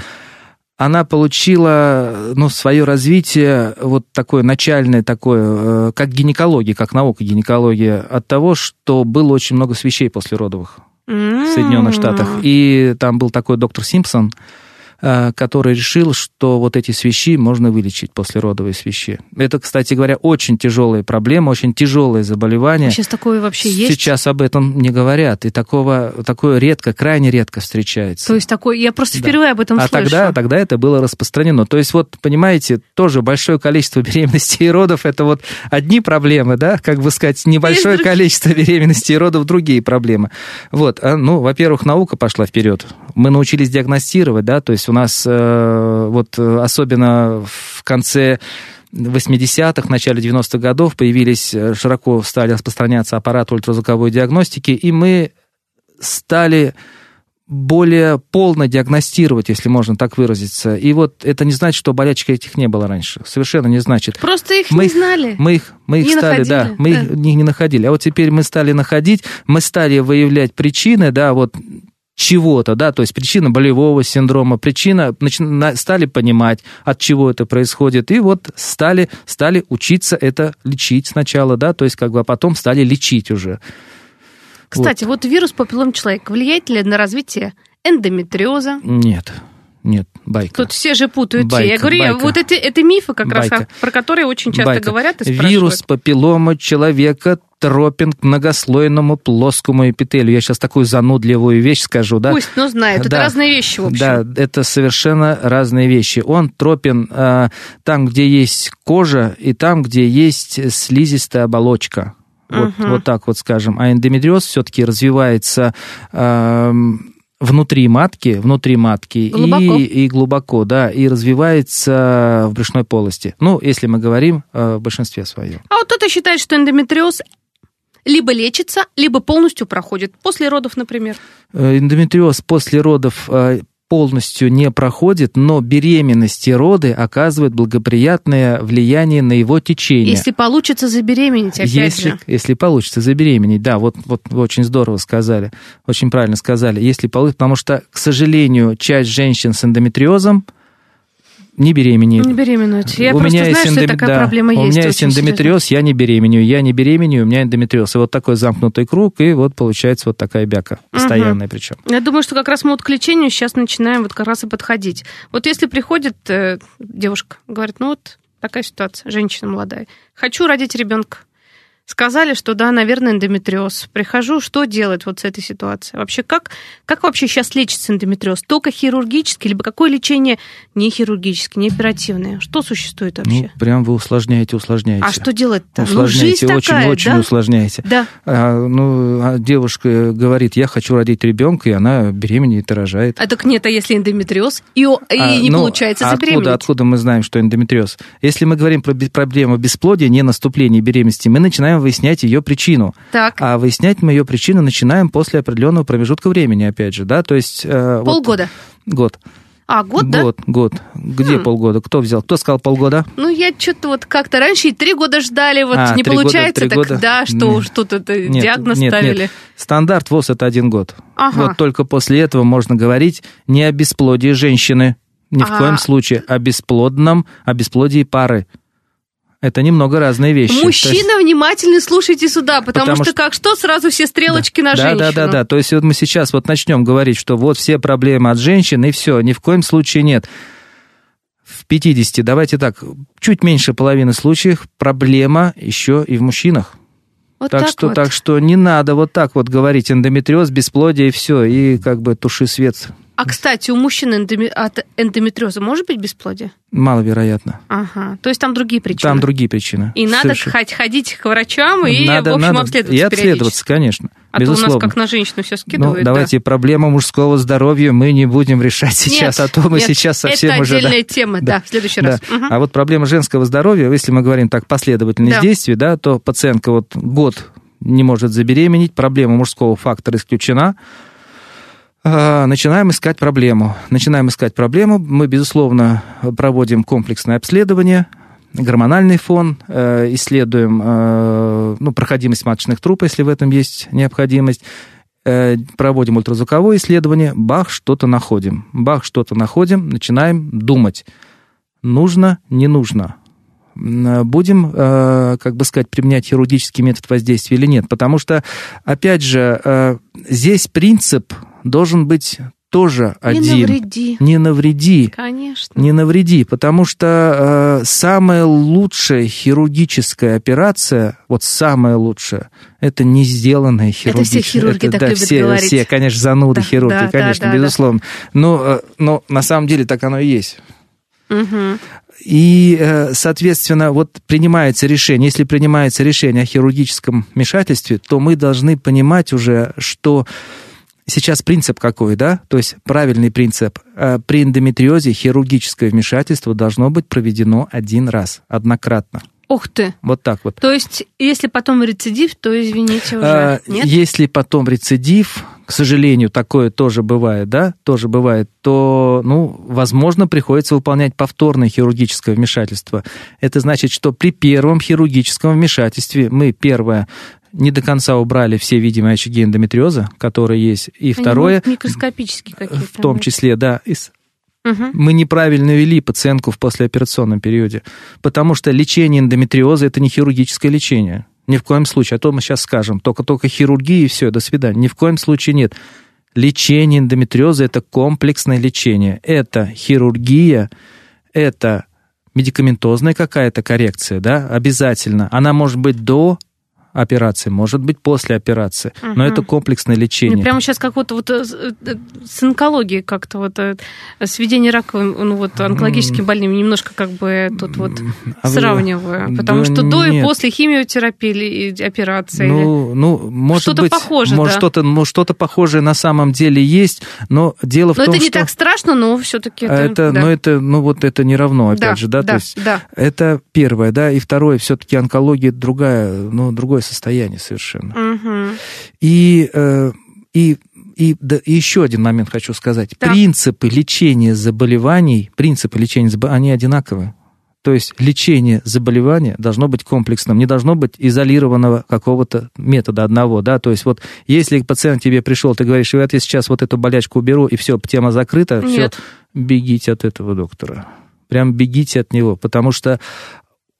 Она получила, ну, свое развитие, вот такое начальное, такое, э, как гинекология, как наука гинекология, от того, что было очень много свечей после родовых в Соединенных Штатах. И там был такой доктор Симпсон, который решил, что вот эти свищи можно вылечить, послеродовые свищи. Это, кстати говоря, очень тяжелая проблема, очень тяжелое заболевание. Сейчас такое вообще есть? Сейчас об этом не говорят, и такого, такое редко, крайне редко встречается. То есть такое, я просто Да. впервые об этом а слышу. тогда, тогда это было распространено. То есть вот, понимаете, тоже большое количество беременностей и родов, это вот одни проблемы, да, как бы сказать, небольшое количество беременностей и родов, другие проблемы. Вот, а, ну, во-первых, наука пошла вперед. Мы научились диагностировать, да, то есть у нас э, вот особенно в конце 80-х, начале 90-х годов появились, э, широко стали распространяться аппараты ультразвуковой диагностики, и мы стали более полно диагностировать, если можно так выразиться. И вот это не значит, что болячек этих не было раньше. Совершенно не значит. Просто их Мы не их- знали. Мы их, мы их Не стали, да, находили, мы да. их не, не находили. А вот теперь мы стали находить, мы стали выявлять причины, да, вот чего-то, да, то есть причина болевого синдрома, причина, начи- на- стали понимать, от чего это происходит, и вот стали, стали учиться это лечить сначала, да, то есть как бы, а потом стали лечить уже. Кстати, вот, вирус папиллом человека влияет ли на развитие эндометриоза? Нет, нет, байка. Тут все же путают все. Я Байка, говорю, байка. вот эти, это мифы как раз, Байка. про которые очень часто Байка. говорят и спрашивают. Вирус папиллома человека тропин к многослойному плоскому эпителию. Я сейчас такую занудливую вещь скажу, да? Пусть, но знает. Это Да. разные вещи, в общем. Да, это совершенно разные вещи. Он тропен э, там, где есть кожа, и там, где есть слизистая оболочка. Вот, Мгм. вот так вот скажем. А эндометриоз все-таки развивается эм, внутри матки, внутри матки Глубоко. И, и глубоко, да, и развивается в брюшной полости. Ну, если мы говорим э, в большинстве своем. А вот кто-то считает, что эндометриоз либо лечится, либо полностью проходит. После родов, например. Э, Эндометриоз после родов э, полностью не проходит, но беременность и роды оказывают благоприятное влияние на его течение. Если получится забеременеть, опять если, же. если получится забеременеть, да, вот, вот вы очень здорово сказали, очень правильно сказали, если получится, потому что, к сожалению, часть женщин с эндометриозом не беременеет. Не беременеют. Я у просто меня знаю, что эндоме- такая да, проблема У есть. меня есть эндометриоз, я не беременею, я не беременею, у меня эндометриоз. И вот такой замкнутый круг, и вот получается вот такая бяка, постоянная причем. Я думаю, что как раз мы вот к лечению сейчас начинаем вот как раз и подходить. Вот если приходит э, девушка, говорит, ну вот такая ситуация, женщина молодая, хочу родить ребенка. Сказали, что да, наверное, эндометриоз. Прихожу, что делать вот с этой ситуацией? Вообще, как, как вообще сейчас лечится эндометриоз? Только хирургически, либо какое лечение не хирургическое, не оперативное? Что существует вообще? Ну, прям вы усложняете, усложняете. а что делать-то? Ну, Усложняете, жизнь очень, такая, очень да? усложняете. Да. А, ну, а девушка говорит, я хочу родить ребенка, и она беременеет и рожает. А так нет, а если эндометриоз, и, и А, не ну, получается а откуда, забеременеть? откуда мы знаем, что эндометриоз? Если мы говорим про проблему бесплодия, не наступления беременности, мы начинаем выяснять ее причину. Так, А выяснять мы ее причину начинаем после определенного промежутка времени, опять же, да, то есть... э, вот- полгода. год. А, год, да? Год, год. Где Хм. полгода? Кто взял? Кто сказал полгода? Ну, я что-то вот как-то раньше и три года ждали, вот А, не года, получается, три так года? да, что Нет. это Нет, диагноз нет, ставили. нет. Стандарт ВОЗ это один год. Ага. Вот только после этого можно говорить не о бесплодии женщины, ни в А. коем случае, о бесплодном, о бесплодии пары. Это немного разные вещи. То есть- Мужчина, внимательно слушайте сюда, потому, Потому что, что- как что, сразу все стрелочки на да, женщину. Да, да, да. То есть вот мы сейчас вот начнем говорить, что вот все проблемы от женщин, и все, ни в коем случае нет. В 50, давайте так, чуть меньше половины случаев проблема еще и в мужчинах. Вот так, так что, вот. так что не надо вот так вот говорить эндометриоз, бесплодие и все, и как бы туши свет. А, кстати, у мужчин эндоме- от эндометриоза может быть бесплодие? Маловероятно. Ага. То есть там другие причины. Там другие причины. И надо Совершенно. ходить к врачам и, Надо- в общем, надо- обследоваться И обследоваться, конечно. А то у безусловно. нас как на женщину все Ну, скидывают. да. давайте проблему мужского здоровья мы не будем решать сейчас, Нет, а то мы нет, сейчас совсем это уже... да. отдельная тема, да, в следующий раз. Да. Мгм. А вот проблема женского здоровья, если мы говорим так последовательность Да. действий, да, то пациентка вот год не может забеременеть, проблема мужского фактора исключена. А, начинаем искать проблему. Начинаем искать проблему. Мы, безусловно, проводим комплексное обследование, гормональный фон, э, исследуем э, ну, проходимость маточных труб, если в этом есть необходимость, э, проводим ультразвуковое исследование, бах, что-то находим. Бах, что-то находим, начинаем думать. Нужно, не нужно. Будем, как бы сказать, применять хирургический метод воздействия или нет. Потому что, опять же, здесь принцип должен быть тоже не один. навреди. Не навреди. Конечно. Не навреди, потому что э, самая лучшая хирургическая операция, вот самая лучшая, это не сделанная хирургическая. все хирурги так да, любят все, говорить. все, конечно, зануды Да, хирурги, да, конечно, да, да, безусловно. Но, э, но на самом деле так оно и есть. Мгм. И, э, соответственно, вот принимается решение, если принимается решение о хирургическом вмешательстве, то мы должны понимать уже, что сейчас принцип какой, да? То есть правильный принцип. Э, При эндометриозе хирургическое вмешательство должно быть проведено один раз, однократно. Ух ты. Вот так вот. То есть, если потом рецидив, то извините уже. А, Нет? Если потом рецидив, к сожалению, такое тоже бывает, да, тоже бывает, то, ну, возможно, приходится выполнять повторное хирургическое вмешательство. Это значит, что при первом хирургическом вмешательстве мы, первое, не до конца убрали все видимые очаги эндометриоза, которые есть, и Они второе, микроскопические какие-то. в том числе, да, и с- Мгм. мы неправильно вели пациентку в послеоперационном периоде, потому что лечение эндометриоза – это не хирургическое лечение. Ни в коем случае. А то мы сейчас скажем, только-только хирургия и все, до свидания. Ни в коем случае нет. Лечение эндометриоза – это комплексное лечение. Это хирургия, это медикаментозная какая-то коррекция, да, обязательно. Она может быть до операции, может быть после операции, но Мгм. это комплексное Мне лечение. прямо сейчас как вот, вот э, с э, с онкологией как-то вот э, сведение раковым, ну вот онкологическими больными немножко как бы тут вот А вы- сравниваю, потому Да что до и после химиотерапии операции. или- Ну, ну, может Что-то быть, похоже, может, да. что-то, ну, что-то похожее на самом деле есть, но дело в Но том, это не что так страшно, но все-таки а это, это, да. ну, это, ну, вот это не равно, опять Да, же, да, да, то есть да. это первое, да, и второе, все-таки онкология другая, ну, другое состояние совершенно. Мгм. И, э, и, и, да, и еще один момент хочу сказать. Так. Принципы лечения заболеваний, принципы лечения заболеваний, они одинаковые. То есть лечение заболевания должно быть комплексным, не должно быть изолированного какого-то метода одного, да, то есть вот если пациент тебе пришел, ты говоришь, вот я сейчас вот эту болячку уберу, и все, тема закрыта, все, Нет. бегите от этого доктора. Прям бегите от него, потому что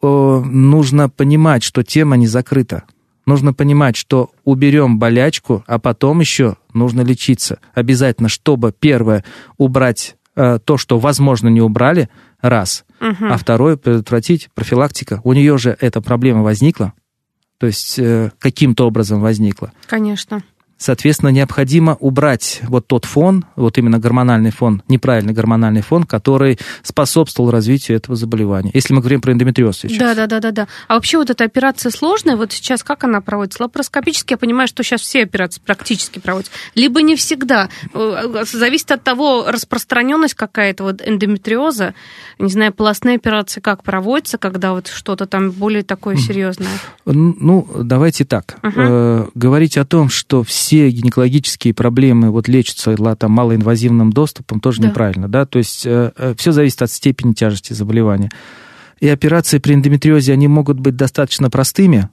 о, нужно понимать, что тема не закрыта. Нужно понимать, что уберем болячку, а потом еще нужно лечиться. Обязательно, чтобы первое убрать э, то, что возможно не убрали, раз, Мгм. а второе предотвратить профилактика. У нее же эта проблема возникла, то есть э, каким-то образом возникла. Конечно. Соответственно, необходимо убрать вот тот фон, вот именно гормональный фон, неправильный гормональный фон, который способствовал развитию этого заболевания. Если мы говорим про эндометриоз сейчас. Да, да, да, да, да. А вообще вот эта операция сложная, вот сейчас как она проводится? Лапароскопически, я понимаю, что сейчас все операции практически проводятся. Либо не всегда. Э, Зависит от того, распространенность какая-то вот эндометриоза, не знаю, полостные операции как проводятся, когда вот что-то там более такое серьезное. Ну, давайте так. Э, говорить о том, что все гинекологические проблемы вот лечатся там, малоинвазивным доступом, тоже Да. неправильно. Да? То есть все зависит от степени тяжести заболевания. И операции при эндометриозе, они могут быть достаточно простыми,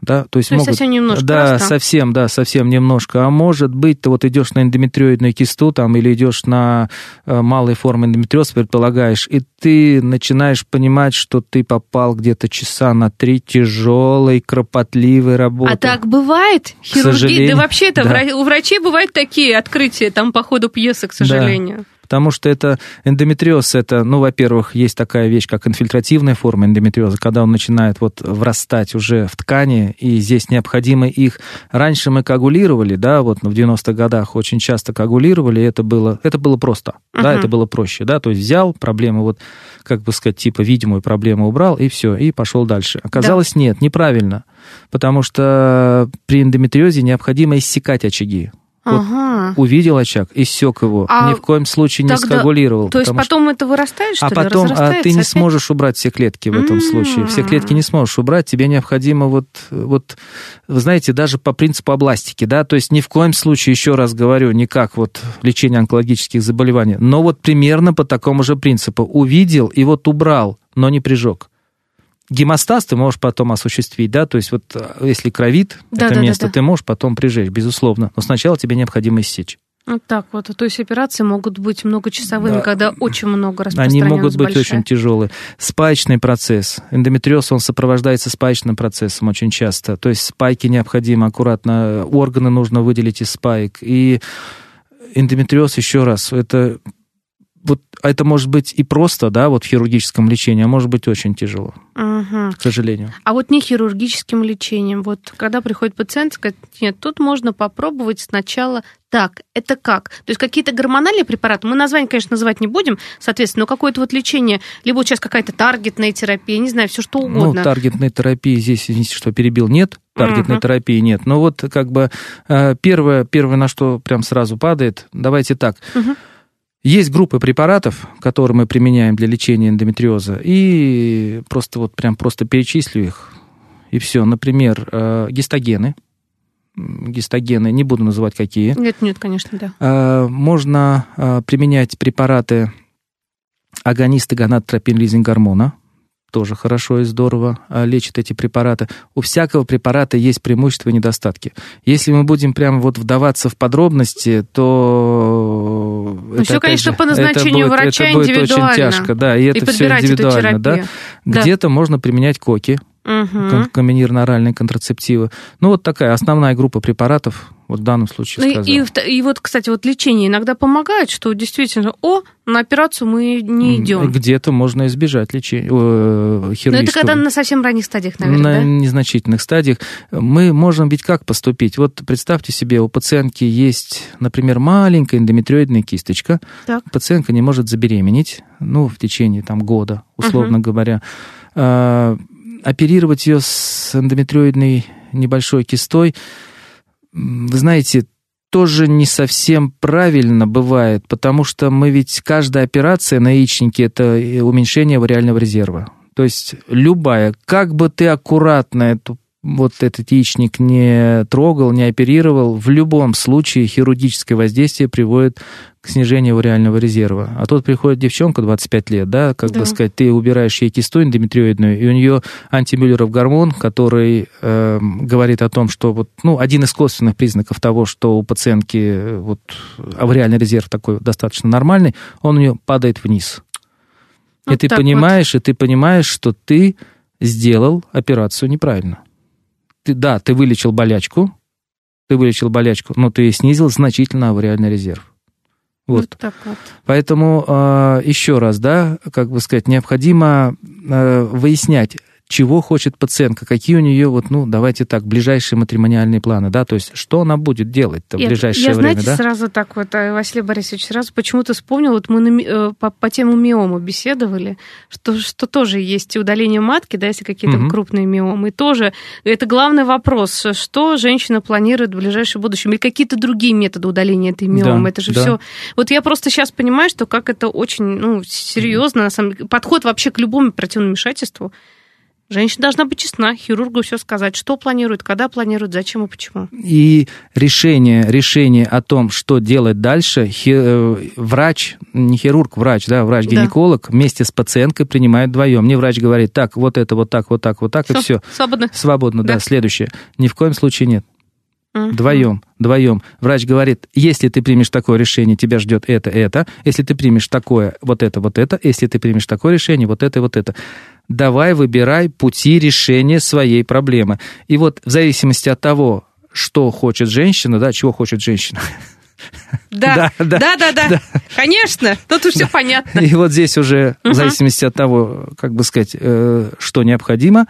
да, то есть То есть могут... совсем немножко Да, раз, да? совсем, да, совсем немножко. А может быть, ты вот идешь на эндометриоидную кисту там, или идешь на э, малые формы эндометриоза, предполагаешь, и ты начинаешь понимать, что ты попал где-то часа на три тяжелой, кропотливой работы. А так бывает? Сожалению, Да вообще это да. у врачей бывают такие открытия там по ходу пьесы, к сожалению. Потому что это эндометриоз, это, ну, во-первых, есть такая вещь, как инфильтративная форма эндометриоза, когда он начинает вот врастать уже в ткани, и здесь необходимо их... Раньше мы коагулировали, да, вот в 90-х годах очень часто коагулировали, и это было, это было просто, да, Мгм. это было проще, да, то есть взял проблему, вот, как бы сказать, типа видимую проблему убрал, и все, и пошел дальше. Оказалось, нет, неправильно, потому что при эндометриозе необходимо иссекать очаги. Ага. Вот увидел очаг, иссек его, А ни в коем случае не тогда- скоагулировал. То есть потому что- потом это вырастает, что а ли? потом а ты не опять? сможешь убрать все клетки в этом М. случае. Все клетки не сможешь убрать. Тебе необходимо вот, вот, вы знаете, даже по принципу областики, да, то есть ни в коем случае, еще раз говорю, не как вот лечение онкологических заболеваний, но вот примерно по такому же принципу. Увидел и вот убрал, но не прижег. Гемостаз ты можешь потом осуществить, да, то есть вот э, если кровит Да, это да, да, место, да. ты можешь потом прижечь, безусловно. Но сначала тебе необходимо иссечь. Вот так вот. То есть операции могут быть многочасовыми, Да. когда очень много Они распространенность могут быть большая. очень тяжелые. Спаечный процесс. Эндометриоз, он сопровождается спаечным процессом очень часто. То есть спайки необходимо аккуратно, органы нужно выделить из спаек. И эндометриоз, еще раз, это вот это может быть и просто, да, вот в хирургическом лечении, а может быть очень тяжело, Мгм. к сожалению. А вот не хирургическим лечением. Вот когда приходит пациент, сказать, нет, тут можно попробовать сначала так. Это как? То есть какие-то гормональные препараты, мы название, конечно, называть не будем, соответственно, но какое-то вот лечение, либо сейчас какая-то таргетная терапия, не знаю, все что угодно. Ну, таргетной терапии здесь, извините, что перебил, нет. Таргетной Мгм. терапии нет. Но вот как бы э, первое, первое, на что прям сразу падает, давайте так. Мгм. Есть группы препаратов, которые мы применяем для лечения эндометриоза, и просто вот прям просто перечислю их, и все. Например, э, гистогены. Гистогены, не буду называть какие. Нет, нет, конечно, да. Э, Можно э, применять препараты агонисты гонадотропин-лизинг гормона. Тоже хорошо и здорово э, лечат эти препараты. У всякого препарата есть преимущества и недостатки. Если мы будем прям вот вдаваться в подробности, то... это, Ну, всё, опять конечно, же, по назначению это будет, врача это будет очень тяжко, да, и это и все подбирать эту индивидуально, да. Да. Где-то можно применять коки, Ком- комбинированно-оральные контрацептивы. Ну, вот такая основная группа препаратов, вот в данном случае Ну, и, сказал. и, и вот, кстати, вот лечение иногда помогает, что действительно, о, на операцию мы не идем. Где-то можно избежать лечения, э, Но это хирургического. когда на совсем ранних стадиях, на наверное, да? незначительных стадиях. Мы можем ведь как поступить? Вот представьте себе, у пациентки есть, например, маленькая эндометриоидная кисточка. Так. Пациентка не может забеременеть, ну, в течение там, года, условно говоря. Оперировать ее с эндометриоидной небольшой кистой, вы знаете, тоже не совсем правильно бывает, потому что мы ведь каждая операция на яичнике это и уменьшение вариального резерва. То есть любая, как бы ты аккуратно эту вот этот яичник не трогал, не оперировал, в любом случае хирургическое воздействие приводит к снижению вариального резерва. А тут приходит девчонка 25 лет, да, как Да. бы сказать, ты убираешь ей кисту эндометриоидную, и у нее антимюллеров гормон, который э, говорит о том, что вот, ну, один из косвенных признаков того, что у пациентки э, вот вариальный резерв такой достаточно нормальный, он у нее падает вниз. и Вот ты так вот. понимаешь, и ты понимаешь, что ты сделал операцию неправильно. Ты, да, ты вылечил болячку, ты вылечил болячку, но ты снизил значительно авариальный резерв. Вот. так вот. Поэтому э, еще раз, да, как бы сказать, необходимо э, выяснять, чего хочет пациентка, какие у нее вот, ну, давайте так, ближайшие матримониальные планы, да, то есть что она будет делать-то в ближайшее я, время, знаете, да? сразу так вот, э, Василий Борисович, сразу почему-то вспомнил, вот мы на э, по, по тему миомы беседовали, что, что тоже есть удаление матки, да, если какие-то Мгм. крупные миомы. И тоже это главный вопрос, что женщина планирует в ближайшем будущем, или какие-то другие методы удаления этой миомы. Да, это же да. все. Вот я просто сейчас понимаю, что как это очень ну, серьезно, на самом деле, подход вообще к любому оперативному вмешательству. Женщина должна быть честна, хирургу все сказать, что планирует, когда планирует, зачем и почему. И решение, решение о том, что делать дальше, хи- э, врач, не хирург, врач, да, врач-гинеколог вместе с пациенткой принимает вдвоем. Мне врач говорит, так, вот это, вот так, вот так, вот так, и все. Свободно. Свободно, да. Да. Следующее. Ни в коем случае нет. Вдвоем, вдвоем. Врач говорит, если ты примешь такое решение, тебя ждет это, это. Если ты примешь такое, вот это, вот это. Если ты примешь такое решение, вот это, вот это. Давай выбирай пути решения своей проблемы. И вот в зависимости от того, что хочет женщина, да, чего хочет женщина. Да, Да, да, да, да, Конечно, тут уже все понятно. И вот здесь уже, в зависимости от того, как бы сказать, э, что необходимо,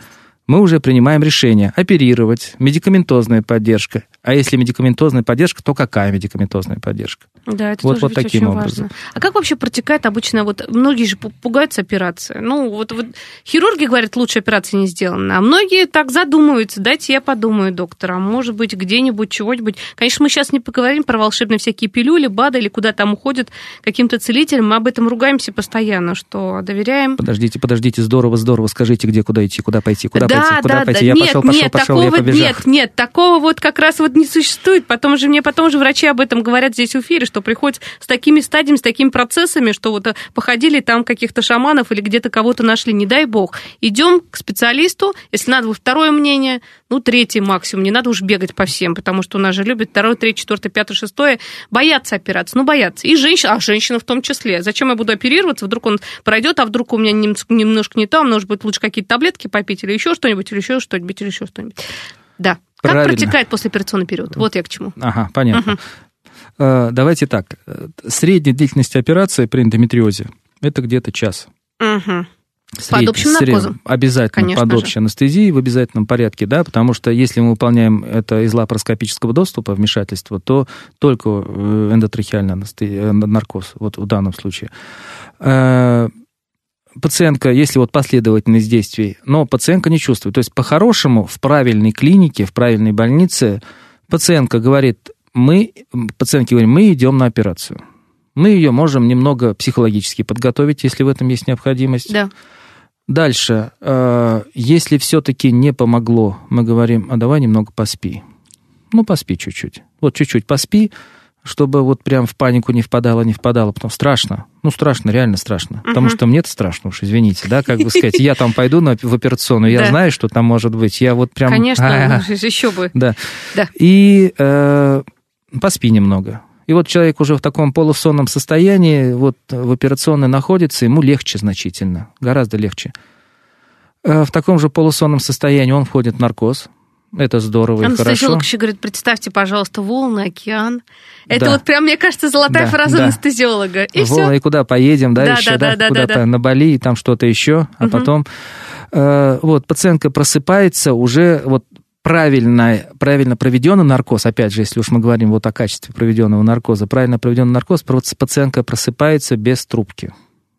мы уже принимаем решение оперировать, медикаментозная поддержка. А если медикаментозная поддержка, то какая медикаментозная поддержка? Да, это Вот- тоже вот таким очень образом. важно. А как вообще протекает обычно, вот многие же пу- пугаются операции. Ну, вот, вот хирурги говорят, лучше операции не сделана, а многие так задумываются, дайте я подумаю, доктор, а может быть где-нибудь чего-нибудь. Конечно, мы сейчас не поговорим про волшебные всякие пилюли, БАДы или куда там уходят каким-то целителям, мы об этом ругаемся постоянно, что доверяем Подождите, подождите, здорово, здорово, скажите, где, куда идти, куда пойти, куда да, пойти, куда да, пойти. да. Я нет, пошел, пошел, нет, пошел, я такого, побежал. Нет, нет, такого вот как раз вот не существует. Потом же мне потом же врачи об этом говорят здесь в эфире, что приходят с такими стадиями, с такими процессами, что вот э, походили там каких-то шаманов или где-то кого-то нашли, не дай бог. Идем к специалисту, если надо второе мнение, ну, третье максимум, не надо уж бегать по всем, потому что у нас же любят второе, третье, четвертое, пятое, шестое, боятся операции, ну, боятся. И женщины, а женщины в том числе. Зачем я буду оперироваться, вдруг он пройдет, а вдруг у меня нем- немножко не то, а может быть, лучше какие-то таблетки попить или еще что-нибудь, или еще что-нибудь, или еще что-нибудь. Да. Как Правильно. протекает послеоперационный период? Вот я к чему. Ага, понятно. Э, Давайте так. Средняя длительность операции при эндометриозе – это где-то час. Мгм. Средний- Под общим наркозом? Обязательно Конечно под же. общей анестезией в обязательном порядке, да, потому что если мы выполняем это из лапароскопического доступа, вмешательства, то только э, эндотрахеальный э, наркоз, вот в данном случае. Пациентка, если вот последовательность действий, но пациентка не чувствует. То есть по-хорошему в правильной клинике, в правильной больнице пациентка говорит, мы, пациентке говорим, мы идем на операцию. Мы ее можем немного психологически подготовить, если в этом есть необходимость. Да. Дальше, э, если все-таки не помогло, мы говорим, а давай немного поспи. Ну, поспи чуть-чуть. Вот чуть-чуть поспи, чтобы вот прям в панику не впадала, не впадала. Потом страшно. Ну, страшно, реально страшно. Потому что мне-то страшно уж, извините, да, как бы сказать. Я там пойду на, в операционную, я Да. знаю, что там может быть. Я вот прям... Конечно, А, еще бы. Да. Да. И э, поспи немного. И вот человек уже в таком полусонном состоянии, вот в операционной находится, ему легче значительно, гораздо легче. Э, В таком же полусонном состоянии он входит в наркоз. Это здорово и хорошо. Анестезиолог еще говорит, представьте, пожалуйста, волны, океан. Это Да. вот прям, мне кажется, золотая Да, фраза да. анестезиолога. И Волны, все. и куда поедем, да, Да, еще, да, да, да, да, куда-то да, да. на Бали, и там что-то еще, а Мгм. потом э, вот пациентка просыпается уже вот правильно, правильно проведенный наркоз, опять же, если уж мы говорим вот о качестве проведенного наркоза, правильно проведенный наркоз, пациентка просыпается без трубки.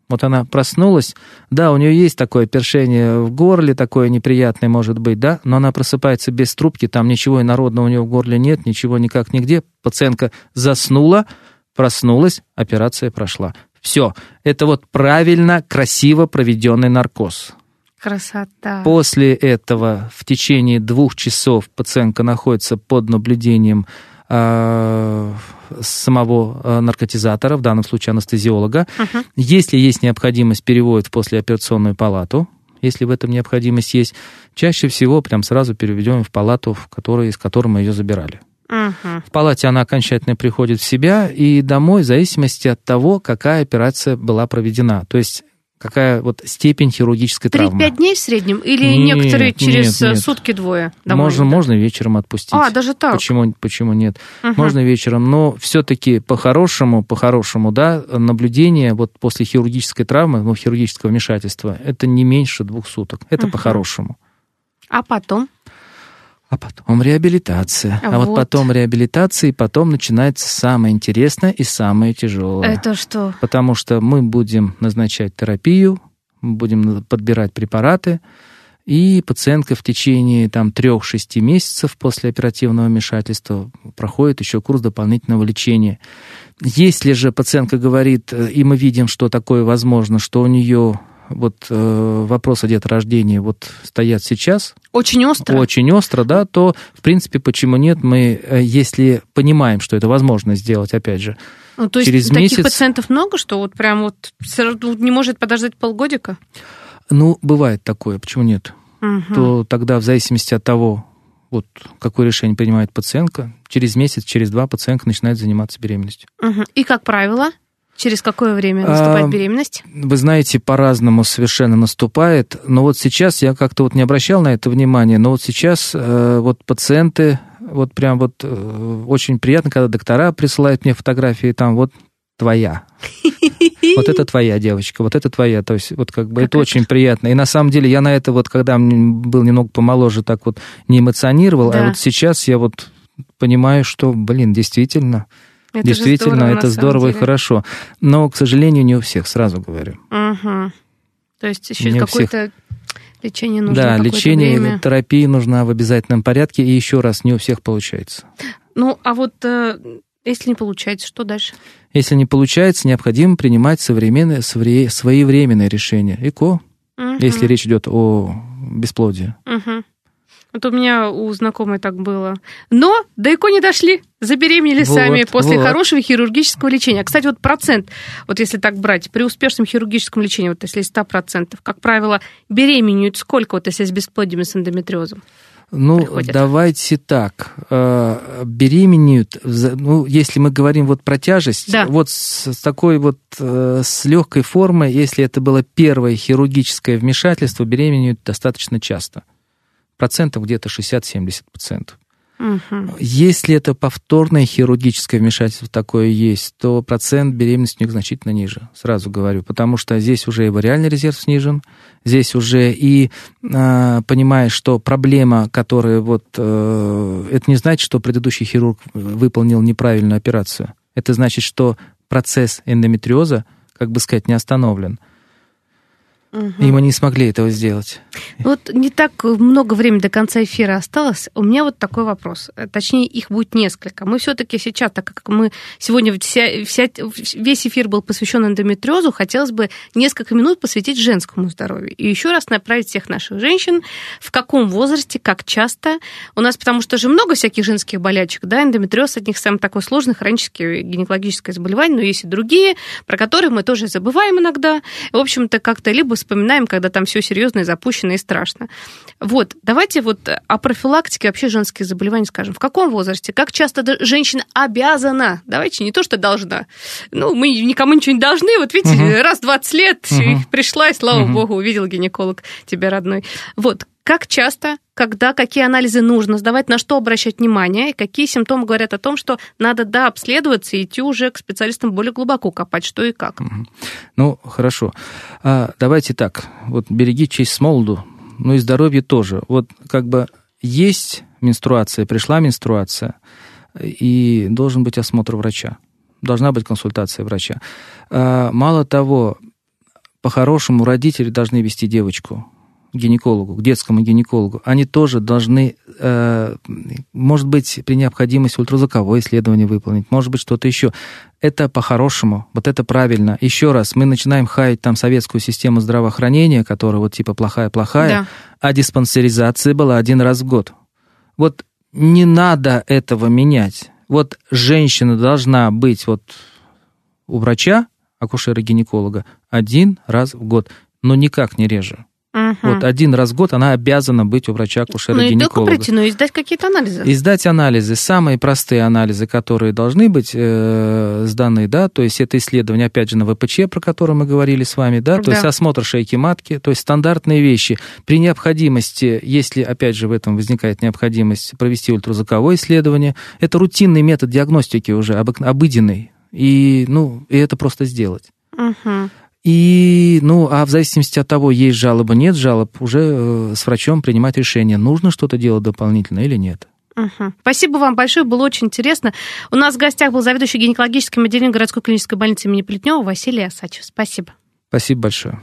Вот она проснулась, да, у нее есть такое першение в горле, такое неприятное может быть, да, но она просыпается без трубки, там ничего инородного у нее в горле нет, ничего никак нигде. Пациентка заснула, проснулась, операция прошла. Все, это вот правильно, красиво проведенный наркоз. Красота. После этого в течение двух часов пациентка находится под наблюдением самого э, наркотизатора, в данном случае анестезиолога. Мгм. Если есть необходимость, переводят в послеоперационную палату. Если в этом необходимость есть, чаще всего прям сразу переведем в палату, в которой, из которой мы ее забирали. Мгм. В палате она окончательно приходит в себя и домой в зависимости от того, какая операция была проведена. То есть какая вот степень хирургической травмы. 3-5 дней в среднем? Или Нет, некоторые через нет, нет. сутки двое? домой Можно, идут? можно вечером отпустить. А, даже так? Почему, почему нет? Мгм. Можно вечером, но все-таки по-хорошему, по-хорошему, да, наблюдение вот после хирургической травмы, ну, хирургического вмешательства, это не меньше двух суток. Это Мгм. по-хорошему. А потом? А потом реабилитация. А, вот Вот. потом реабилитация, и потом начинается самое интересное и самое тяжелое. Это что? Потому что мы будем назначать терапию, будем подбирать препараты, и пациентка в течение там, 3-6 месяцев после оперативного вмешательства проходит еще курс дополнительного лечения. Если же пациентка говорит, э, и мы видим, что такое возможно, что у нее вот э, вопросы деторождения вот стоят сейчас, Очень остро? очень остро, да, то, в принципе, почему нет, мы, э, если понимаем, что это возможно сделать, опять же, Ну, то есть через таких месяц- пациентов много, что вот прям вот не может подождать полгодика? ну, бывает такое, почему нет, Мгм. то тогда в зависимости от того, вот какое решение принимает пациентка, через месяц, через два пациентка начинает заниматься беременностью. Мгм. И, как правило, через какое время наступает А, беременность? Вы знаете, по-разному совершенно наступает, но вот сейчас я как-то вот не обращал на это внимания, но вот сейчас э, вот пациенты, вот прям вот э, очень приятно, когда доктора присылают мне фотографии, там вот твоя, вот это твоя девочка, вот это твоя, то есть вот как бы это очень приятно. И на самом деле я на это вот, когда был немного помоложе, так вот не эмоционировал, Да. а вот сейчас я вот понимаю, что, блин, действительно, Это Действительно, здорово, это здорово и хорошо. Но, к сожалению, не у всех, сразу говорю. Угу. То есть еще какое-то лечение нужно. Да, лечение, время. терапия нужна в обязательном порядке, и еще раз, не у всех получается. Ну, а вот э, если не получается, что дальше? Если не получается, необходимо принимать современные, своевременные решения. ЭКО, угу. если речь идет о бесплодии. Угу. Вот у меня у знакомой так было. Но до ЭКО не дошли, забеременели вот, сами после вот. хорошего хирургического лечения. Кстати, вот процент, вот если так брать, при успешном хирургическом лечении, вот если 100%, как правило, беременеют сколько, вот если с бесплодием и с эндометриозом? Ну, приходят? давайте так. Э, беременеют, ну, если мы говорим вот про тяжесть, да. вот с, с такой вот, э, с легкой формой, если это было первое хирургическое вмешательство, беременеют достаточно часто процентов где-то 60-70 пациентов. Угу. Если это повторное хирургическое вмешательство такое есть, то процент беременности у них значительно ниже, сразу говорю, потому что здесь уже и вариальный резерв снижен, здесь уже и э, понимаешь, что проблема, которая вот... Э, это не значит, что предыдущий хирург выполнил неправильную операцию. Это значит, что процесс эндометриоза, как бы сказать, не остановлен. Угу. И мы не смогли этого сделать. Вот не так много времени до конца эфира осталось. У меня вот такой вопрос. Точнее, их будет несколько. Мы все-таки сейчас, так как мы сегодня вся, вся, весь эфир был посвящен эндометриозу, хотелось бы несколько минут посвятить женскому здоровью. И еще раз направить всех наших женщин, в каком возрасте, как часто. У нас, потому что же много всяких женских болячек, да, эндометриоз одних из самых такой сложных хроническое гинекологическое заболевание, но есть и другие, про которые мы тоже забываем иногда. В общем-то, как-то либо вспоминаем, когда там все серьезно и запущено и страшно. Вот, давайте вот о профилактике вообще женских заболеваний скажем. В каком возрасте? Как часто женщина обязана? Давайте не то, что должна. Ну, мы никому ничего не должны. Вот видите, угу. раз 20 лет угу. пришла, и слава угу. богу, увидел гинеколог тебя родной. Вот, как часто, когда, какие анализы нужно сдавать, на что обращать внимание, и какие симптомы говорят о том, что надо, да, обследоваться и идти уже к специалистам более глубоко копать, что и как. Ну, хорошо. А, давайте так, вот береги честь с молоду, ну и здоровье тоже. Вот как бы есть менструация, пришла менструация, и должен быть осмотр врача. Должна быть консультация врача. А, мало того, по-хорошему родители должны вести девочку гинекологу, к детскому гинекологу, они тоже должны, э, может быть, при необходимости ультразвуковое исследование выполнить, может быть, что-то еще. Это по-хорошему, вот это правильно. Еще раз, мы начинаем хаять там советскую систему здравоохранения, которая вот типа плохая-плохая, да. а диспансеризация была один раз в год. Вот не надо этого менять. Вот женщина должна быть вот у врача, акушера-гинеколога, один раз в год, но никак не реже. Угу. Вот один раз в год она обязана быть у врача акушера Ну и только прийти, но и сдать какие-то анализы. И сдать анализы, самые простые анализы, которые должны быть э, сданы, да, то есть это исследование, опять же, на ВПЧ, про которое мы говорили с вами, да, то да. есть осмотр шейки матки, то есть стандартные вещи. При необходимости, если, опять же, в этом возникает необходимость провести ультразвуковое исследование, это рутинный метод диагностики уже, обыденный, и, ну, и это просто сделать. Угу. И, ну, а в зависимости от того, есть жалоба, нет жалоб, уже э, с врачом принимать решение, нужно что-то делать дополнительно или нет. Угу. Спасибо вам большое, было очень интересно. У нас в гостях был заведующий гинекологическим отделением городской клинической больницы имени Плетнева Василий Асачев. Спасибо. Спасибо большое.